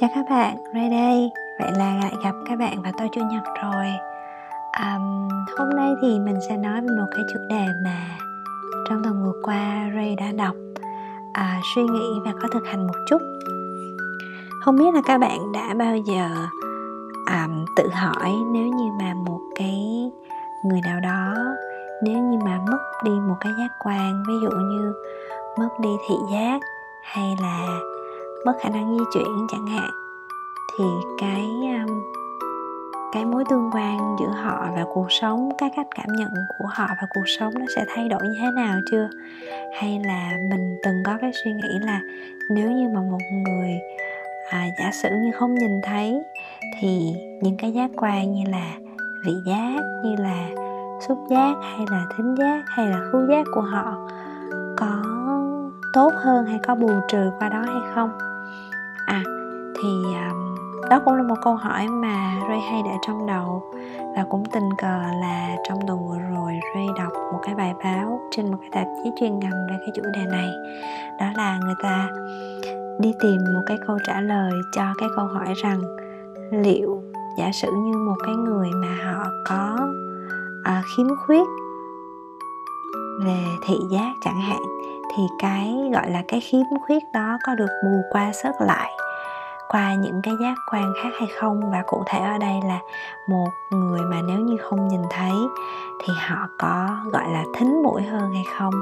Chào các bạn, Ray đây. Vậy là lại gặp các bạn vào tối Chủ nhật rồi. Um, Hôm nay thì mình sẽ nói về một cái chủ đề mà Trong tuần vừa qua Ray đã đọc uh, Suy nghĩ và có thực hành một chút. Không biết là các bạn đã bao giờ um, tự hỏi Nếu như mà một cái người nào đó Nếu như mà mất đi một cái giác quan Ví dụ như mất đi thị giác hay là mất khả năng di chuyển chẳng hạn thì cái um, cái mối tương quan giữa họ và cuộc sống cái cách cảm nhận của họ và cuộc sống nó sẽ thay đổi như thế nào chưa? Hay là mình từng có cái suy nghĩ là nếu như mà một người à, giả sử như không nhìn thấy thì những cái giác quan như là vị giác như là xúc giác hay là thính giác hay là khứu giác của họ có tốt hơn hay có bù trừ qua đó hay không? Thì um, đó cũng là một câu hỏi mà Ray hay để trong đầu. Và cũng tình cờ là trong tuần vừa rồi Ray đọc một cái bài báo trên một cái tạp chí chuyên ngành về cái chủ đề này. Đó là người ta đi tìm một cái câu trả lời cho cái câu hỏi rằng liệu giả sử như một cái người mà họ có à, khiếm khuyết về thị giác chẳng hạn thì cái gọi là cái khiếm khuyết đó có được bù qua sớt lại qua những cái giác quan khác hay không? Và cụ thể ở đây là một người mà nếu như không nhìn thấy thì họ có gọi là thính mũi hơn hay không?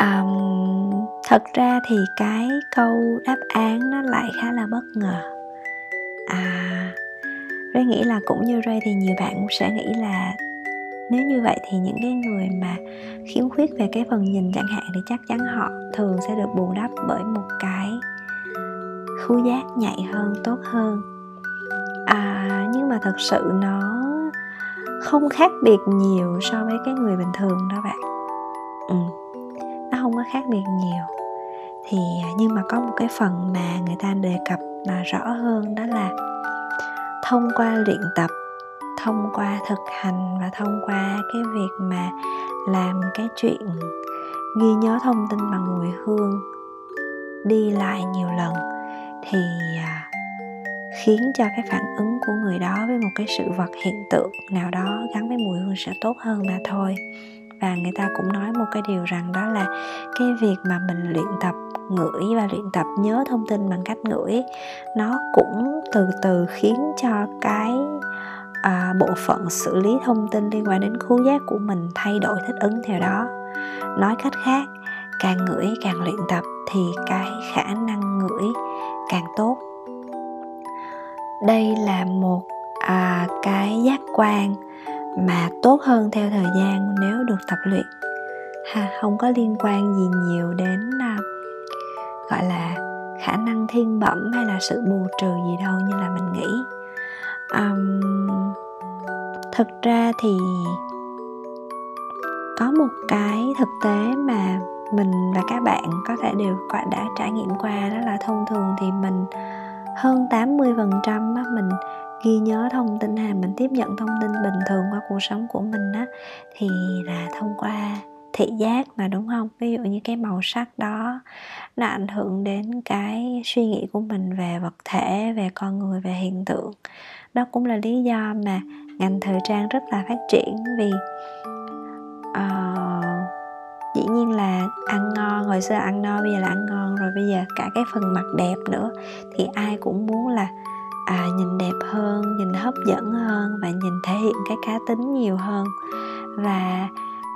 Um, thật ra thì cái câu đáp án nó lại khá là bất ngờ. À Ray nghĩ là cũng như Ray thì nhiều bạn cũng sẽ nghĩ là nếu như vậy thì những cái người mà khiếm khuyết về cái phần nhìn chẳng hạn thì chắc chắn họ thường sẽ được bù đắp bởi một cái khứu giác nhạy hơn, tốt hơn. À nhưng mà thật sự nó không khác biệt nhiều so với cái người bình thường đó bạn. Ừ nó không có khác biệt nhiều. Thì à, nhưng mà có một cái phần mà người ta đề cập là rõ hơn, đó là thông qua luyện tập, thông qua thực hành và thông qua cái việc mà làm cái chuyện ghi nhớ thông tin bằng mùi hương đi lại nhiều lần thì à, khiến cho cái phản ứng của người đó với một cái sự vật hiện tượng nào đó gắn với mùi hương sẽ tốt hơn mà thôi. Và người ta cũng nói một cái điều rằng đó là cái việc mà mình luyện tập ngửi và luyện tập nhớ thông tin bằng cách ngửi nó cũng từ từ khiến cho cái à, bộ phận xử lý thông tin liên quan đến khứu giác của mình thay đổi thích ứng theo đó. Nói cách khác càng ngửi càng luyện tập thì cái khả năng ngửi càng tốt. Đây là một à, cái giác quan mà tốt hơn theo thời gian nếu được tập luyện. Ha không có liên quan gì nhiều đến à, gọi là khả năng thiên bẩm hay là sự bù trừ gì đâu như là mình nghĩ. Um, thực ra thì có một cái thực tế mà mình và các bạn có thể đều đã trải nghiệm qua đó là thông thường thì mình hơn 80% á, mình ghi nhớ thông tin hay mình tiếp nhận thông tin bình thường qua cuộc sống của mình á thì là thông qua thị giác mà đúng không? Ví dụ như cái màu sắc đó nó ảnh hưởng đến cái suy nghĩ của mình về vật thể về con người về hiện tượng. Đó cũng là lý do mà ngành thời trang rất là phát triển vì uh, dĩ nhiên là ăn ngon hồi xưa ăn no bây giờ là ăn ngon rồi bây giờ cả cái phần mặt đẹp nữa. Thì ai cũng muốn là à, nhìn đẹp hơn nhìn hấp dẫn hơn và nhìn thể hiện cái cá tính nhiều hơn. Và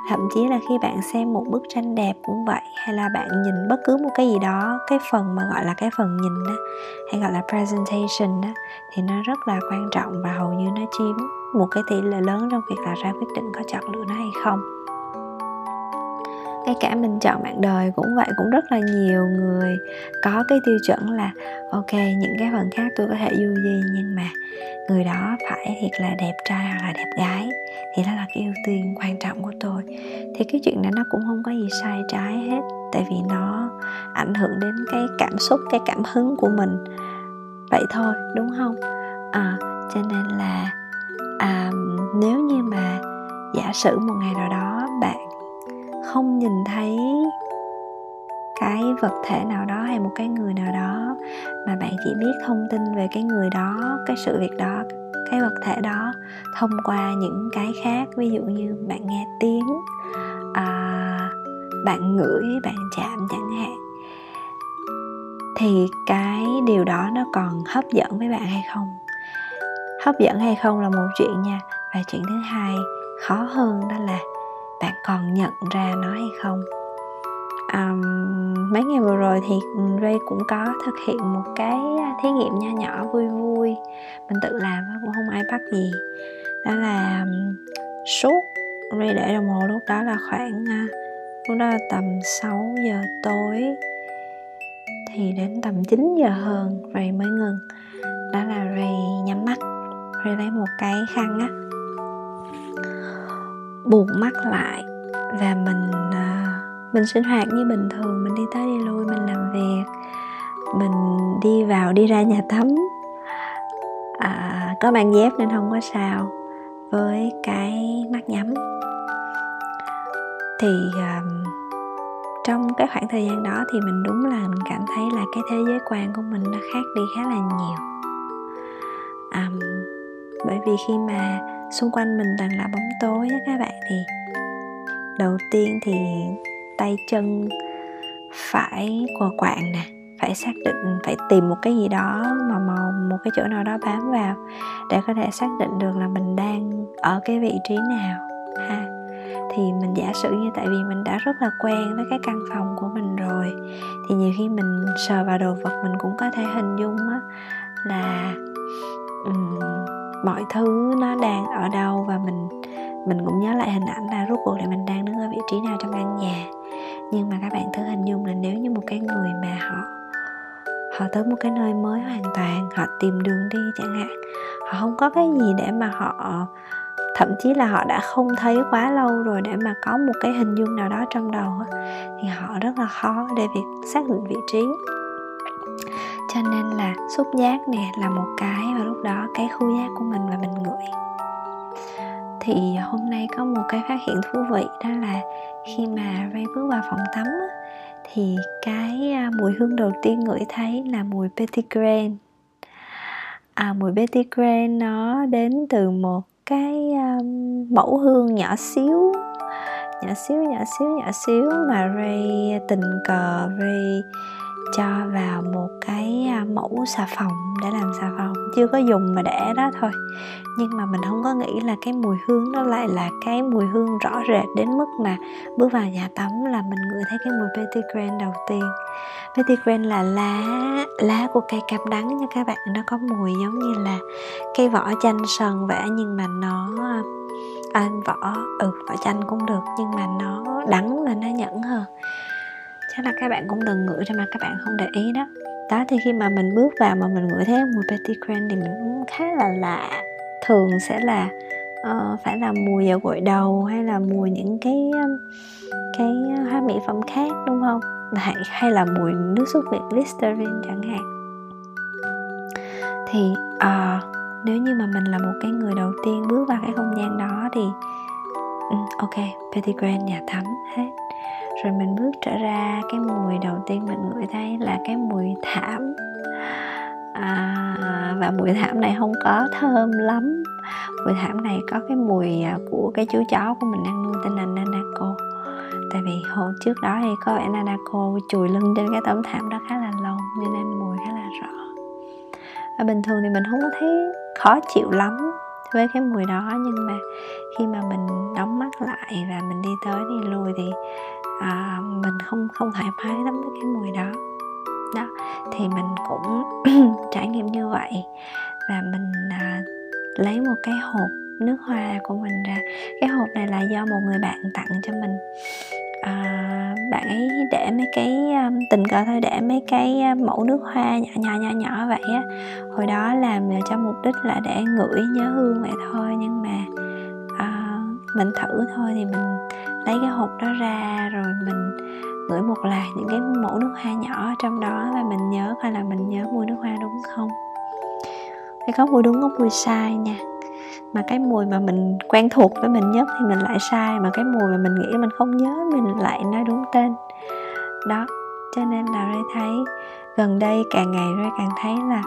thậm chí là khi bạn xem một bức tranh đẹp cũng vậy hay là bạn nhìn bất cứ một cái gì đó cái phần mà gọi là cái phần nhìn đó hay gọi là presentation đó thì nó rất là quan trọng và hầu như nó chiếm một cái tỷ lệ lớn trong việc là ra quyết định có chọn lựa nó hay không ngay cả mình chọn bạn đời cũng vậy cũng rất là nhiều người có cái tiêu chuẩn là ok những cái phần khác tôi có thể du di nhưng mà người đó phải thiệt là đẹp trai hoặc là đẹp gái. Thì đó là cái ưu tiên quan trọng của tôi. Thì cái chuyện này nó cũng không có gì sai trái hết tại vì nó ảnh hưởng đến cái cảm xúc cái cảm hứng của mình. Vậy thôi đúng không? À, cho nên là à, nếu như mà giả sử một ngày nào đó bạn không nhìn thấy cái vật thể nào đó hay một cái người nào đó mà bạn chỉ biết thông tin về cái người đó cái sự việc đó cái vật thể đó thông qua những cái khác. Ví dụ như bạn nghe tiếng à, bạn ngửi bạn chạm chẳng hạn. Thì cái điều đó nó còn hấp dẫn với bạn hay không? Hấp dẫn hay không là một chuyện nha. Và chuyện thứ hai khó hơn đó là bạn còn nhận ra nó hay không? Um, mấy ngày vừa rồi thì Ray cũng có thực hiện một cái thí nghiệm nho nhỏ vui vui. Mình tự làm cũng không ai bắt gì. Đó là suốt Ray để đồng hồ lúc đó là khoảng à, lúc đó là tầm 6 giờ tối. Thì đến tầm 9 giờ hơn Ray mới ngừng. Đó là Ray nhắm mắt Ray lấy một cái khăn á buộc mắt lại và mình uh, mình sinh hoạt như bình thường mình đi tới đi lui mình làm việc mình đi vào đi ra nhà tắm. À, có mang dép nên không có sao với cái mắt nhắm. Thì um, trong cái khoảng thời gian đó thì mình đúng là mình cảm thấy là cái thế giới quan của mình nó khác đi khá là nhiều. Um, bởi vì khi mà xung quanh mình toàn là bóng tối á các bạn thì đầu tiên thì tay chân phải quờ quạng nè phải xác định phải tìm một cái gì đó mà màu một cái chỗ nào đó bám vào để có thể xác định được là mình đang ở cái vị trí nào ha. Thì mình giả sử như tại vì mình đã rất là quen với cái căn phòng của mình rồi thì nhiều khi mình sờ vào đồ vật mình cũng có thể hình dung á là um, mọi thứ nó đang ở đâu và mình mình cũng nhớ lại hình ảnh là rốt cuộc là mình đang đứng ở vị trí nào trong căn nhà. Nhưng mà các bạn thử hình dung là nếu như một cái người mà họ họ tới một cái nơi mới hoàn toàn, họ tìm đường đi chẳng hạn, họ không có cái gì để mà họ, thậm chí là họ đã không thấy quá lâu rồi để mà có một cái hình dung nào đó trong đầu thì họ rất là khó để việc xác định vị trí cho nên là xúc giác nè là một cái và lúc đó cái khu giác của mình và mình ngửi. Thì hôm nay có một cái phát hiện thú vị đó là khi mà Ray bước vào phòng tắm thì cái à, mùi hương đầu tiên ngửi thấy là mùi petitgrain à, mùi petitgrain nó đến từ một cái um, mẫu hương nhỏ xíu nhỏ xíu nhỏ xíu nhỏ xíu mà Ray tình cờ Ray cho vào một cái à, mẫu xà phòng để làm xà phòng. Chưa có dùng mà để đó thôi. Nhưng mà mình không có nghĩ là cái mùi hương đó lại là cái mùi hương rõ rệt đến mức mà bước vào nhà tắm là mình ngửi thấy cái mùi petitgrain đầu tiên. Petitgrain là lá lá của cây cam đắng nha các bạn. Nó có mùi giống như là cây vỏ chanh sần vẽ nhưng mà nó à, vỏ ừ vỏ chanh cũng được nhưng mà nó đắng và nó nhẫn hơn chắc là các bạn cũng đừng ngửi ra mà các bạn không để ý đó. Đó thì khi mà mình bước vào mà mình ngửi thấy mùi petitgrain thì mình cũng khá là lạ. Thường sẽ là uh, phải là mùi dầu gội đầu hay là mùi những cái cái hoa mỹ phẩm khác đúng không? Hay, hay là mùi nước súc miệng Listerine chẳng hạn. Thì uh, nếu như mà mình là một cái người đầu tiên bước vào cái không gian đó thì um, ok petitgrain nhà thấm hết rồi mình bước trở ra cái mùi đầu tiên mình ngửi thấy là cái mùi thảm. À, và mùi thảm này không có thơm lắm. Mùi thảm này có cái mùi à, của cái chú chó của mình đang nuôi tên là Nanako. Tại vì hồi trước đó thì có vẻ Nanako chùi lưng trên cái tấm thảm đó khá là lâu cho nên mùi khá là rõ. Và bình thường thì mình không có thấy khó chịu lắm với cái mùi đó nhưng mà khi mà mình đóng mắt lại và mình đi tới đi lui thì à, mình không không thoải mái lắm với cái mùi đó. Đó thì mình cũng trải nghiệm như vậy. Và mình à, lấy một cái hộp nước hoa của mình ra. Cái hộp này là do một người bạn tặng cho mình. À, bạn ấy để mấy cái à, tình cờ thôi để mấy cái à, mẫu nước hoa nhỏ nhỏ nhỏ nhỏ vậy á. Hồi đó làm cho mục đích là để ngửi nhớ hương vậy thôi nhưng mà mình thử thôi thì mình lấy cái hộp đó ra rồi mình ngửi một loạt những cái mẫu nước hoa nhỏ trong đó và mình nhớ coi là mình nhớ mùi nước hoa đúng không? Thì có mùi đúng có mùi sai nha. Mà cái mùi mà mình quen thuộc với mình nhất thì mình lại sai, mà cái mùi mà mình nghĩ mình không nhớ mình lại nói đúng tên. Đó, cho nên là Ray thấy gần đây càng ngày Ray càng thấy là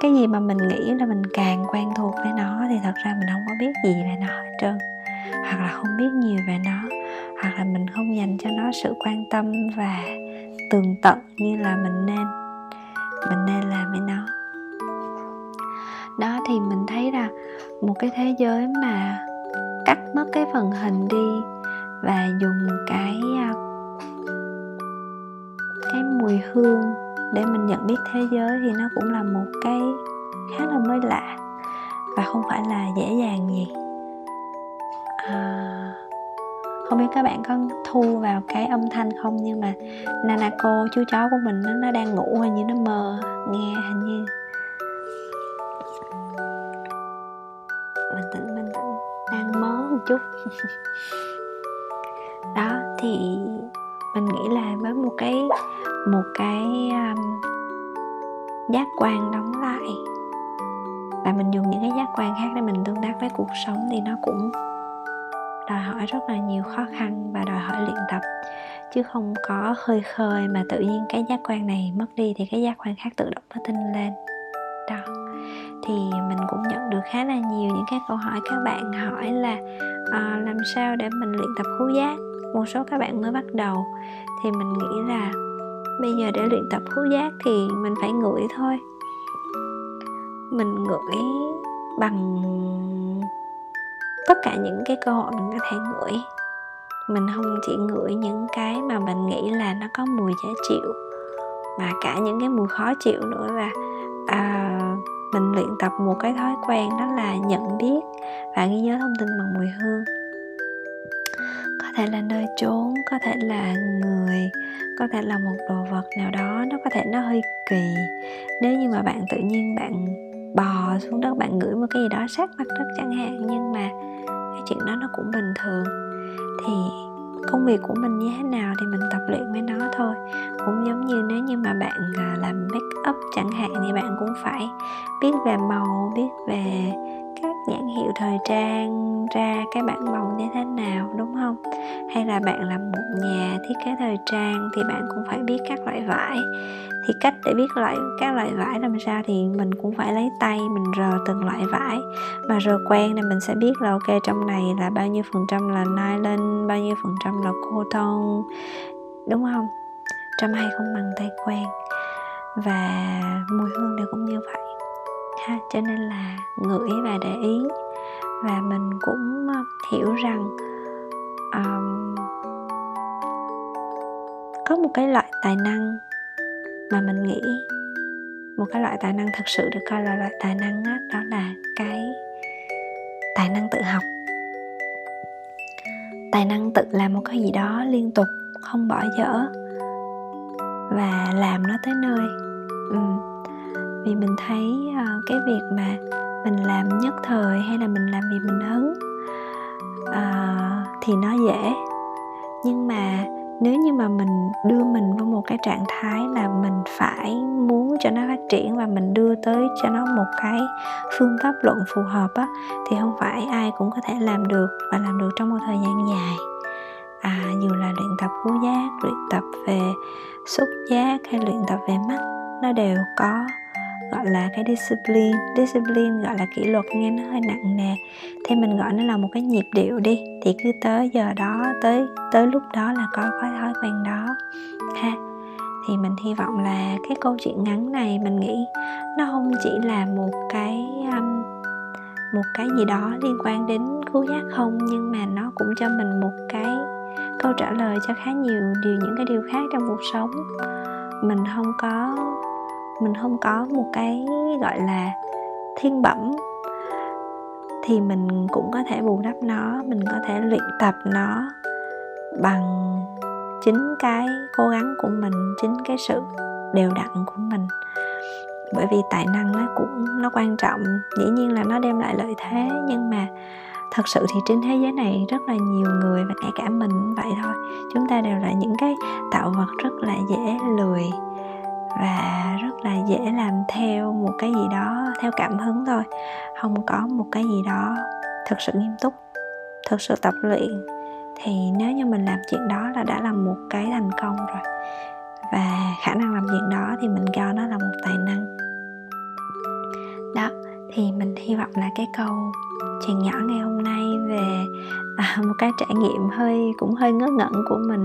cái gì mà mình nghĩ là mình càng quen thuộc với nó thì thật ra mình không có biết gì về nó hết trơn hoặc là không biết nhiều về nó, hoặc là mình không dành cho nó sự quan tâm và tường tận như là mình nên mình nên làm với nó. Đó, thì mình thấy là một cái thế giới mà cắt mất cái phần hình đi và dùng cái à, cái mùi hương để mình nhận biết thế giới thì nó cũng là một cái khá là mới lạ và không phải là dễ dàng gì à, không biết các bạn có thu vào cái âm thanh không nhưng mà Nanako chú chó của mình nó, nó đang ngủ hình như nó mơ nghe hình như. Bình tĩnh bình tĩnh đang mớ một chút. Đó thì mình nghĩ là với một cái một cái um, giác quan đóng lại và mình dùng những cái giác quan khác để mình tương tác với cuộc sống thì nó cũng đòi hỏi rất là nhiều khó khăn và đòi hỏi luyện tập. Chứ không có khơi khơi mà tự nhiên cái giác quan này mất đi thì cái giác quan khác tự động nó tinh lên. Đó. Thì mình cũng nhận được khá là nhiều những cái câu hỏi các bạn hỏi là à, làm sao để mình luyện tập khứu giác? Một số các bạn mới bắt đầu. Thì mình nghĩ là bây giờ để luyện tập khứu giác thì mình phải ngửi thôi. Mình ngửi bằng tất cả những cái cơ hội mình có thể ngửi. Mình không chỉ ngửi những cái mà mình nghĩ là nó có mùi dễ chịu mà cả những cái mùi khó chịu nữa là à, mình luyện tập một cái thói quen đó là nhận biết và ghi nhớ thông tin bằng mùi hương. Có thể là nơi trốn có thể là người có thể là một đồ vật nào đó nó có thể nó hơi kỳ. Nếu như mà bạn tự nhiên bạn bò xuống đất bạn ngửi một cái gì đó sát mặt đất chẳng hạn nhưng mà cái chuyện đó nó cũng bình thường. Thì công việc của mình như thế nào thì mình tập luyện với nó thôi. Cũng giống như nếu như mà bạn à, làm make up chẳng hạn thì bạn cũng phải biết về màu, biết về nhãn hiệu thời trang ra cái bảng màu như thế nào, đúng không? Hay là bạn làm một nhà thiết kế thời trang thì bạn cũng phải biết các loại vải. Thì cách để biết loại, các loại vải làm sao thì mình cũng phải lấy tay mình rờ từng loại vải. Mà rờ quen thì mình sẽ biết là ok, trong này là bao nhiêu phần trăm là nylon, bao nhiêu phần trăm là cotton, đúng không? Trăm hay không bằng tay quen. Và mùi hương đều cũng như vậy ha. Cho nên là ngửi và để ý. Và mình cũng ờ, hiểu rằng um, có một cái loại tài năng mà mình nghĩ một cái loại tài năng thực sự được coi là loại tài năng đó, đó là cái tài năng tự học. Tài năng tự làm một cái gì đó liên tục không bỏ dở và làm nó tới nơi. Ừ vì mình thấy uh, cái việc mà mình làm nhất thời hay là mình làm vì mình hứng uh, thì nó dễ. Nhưng mà nếu như mà mình đưa mình vào một cái trạng thái là mình phải muốn cho nó phát triển và mình đưa tới cho nó một cái phương pháp luận phù hợp á thì không phải ai cũng có thể làm được và làm được trong một thời gian dài. À dù là luyện tập khứu giác luyện tập về xúc giác hay luyện tập về mắt nó đều có gọi là cái discipline. Discipline gọi là kỷ luật nghe nó hơi nặng nề. Thì mình gọi nó là một cái nhịp điệu đi. Thì cứ tới giờ đó tới tới lúc đó là có cái thói quen đó. Ha. Thì mình hy vọng là cái câu chuyện ngắn này mình nghĩ nó không chỉ là một cái um, một cái gì đó liên quan đến khứu giác không nhưng mà nó cũng cho mình một cái câu trả lời cho khá nhiều điều những cái điều khác trong cuộc sống. Mình không có mình không có một cái, gọi là, thiên bẩm thì mình cũng có thể bù đắp nó, mình có thể luyện tập nó bằng chính cái cố gắng của mình, chính cái sự đều đặn của mình. Bởi vì tài năng nó cũng nó quan trọng, dĩ nhiên là nó đem lại lợi thế, nhưng mà thật sự thì trên thế giới này rất là nhiều người và ngay cả mình cũng vậy thôi. Chúng ta đều là những cái tạo vật rất là dễ lười và rất là dễ làm theo một cái gì đó theo cảm hứng thôi. Không có một cái gì đó thực sự nghiêm túc thực sự tập luyện. Thì nếu như mình làm chuyện đó là đã là một cái thành công rồi. Và khả năng làm chuyện đó thì mình cho nó là một tài năng. Đó thì mình hy vọng là cái câu chuyện nhỏ ngày hôm nay về à, một cái trải nghiệm hơi cũng hơi ngớ ngẩn của mình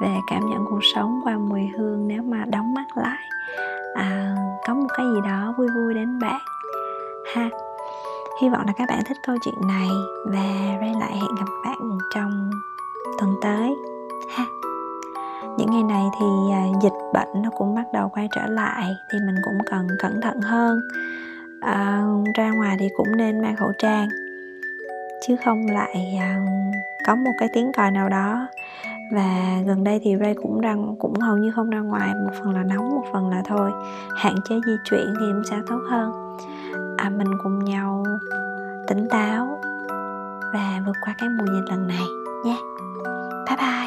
về cảm nhận cuộc sống qua mùi hương nếu mà đóng mắt lại. À, có một cái gì đó vui vui đến bạn ha hy vọng là các bạn thích câu chuyện này và Ray lại hẹn gặp bạn trong tuần tới. Ha. Những ngày này thì à, dịch bệnh nó cũng bắt đầu quay trở lại thì mình cũng cần cẩn thận hơn. À, ra ngoài thì cũng nên mang khẩu trang. Chứ không lại à, có một cái tiếng còi nào đó và gần đây thì Ray cũng đang cũng hầu như không ra ngoài một phần là nóng một phần là thôi. Hạn chế di chuyển thì cũng sẽ tốt hơn. À, mình cùng nhau tỉnh táo và vượt qua cái mùa dịch lần này nhé. Bye bye.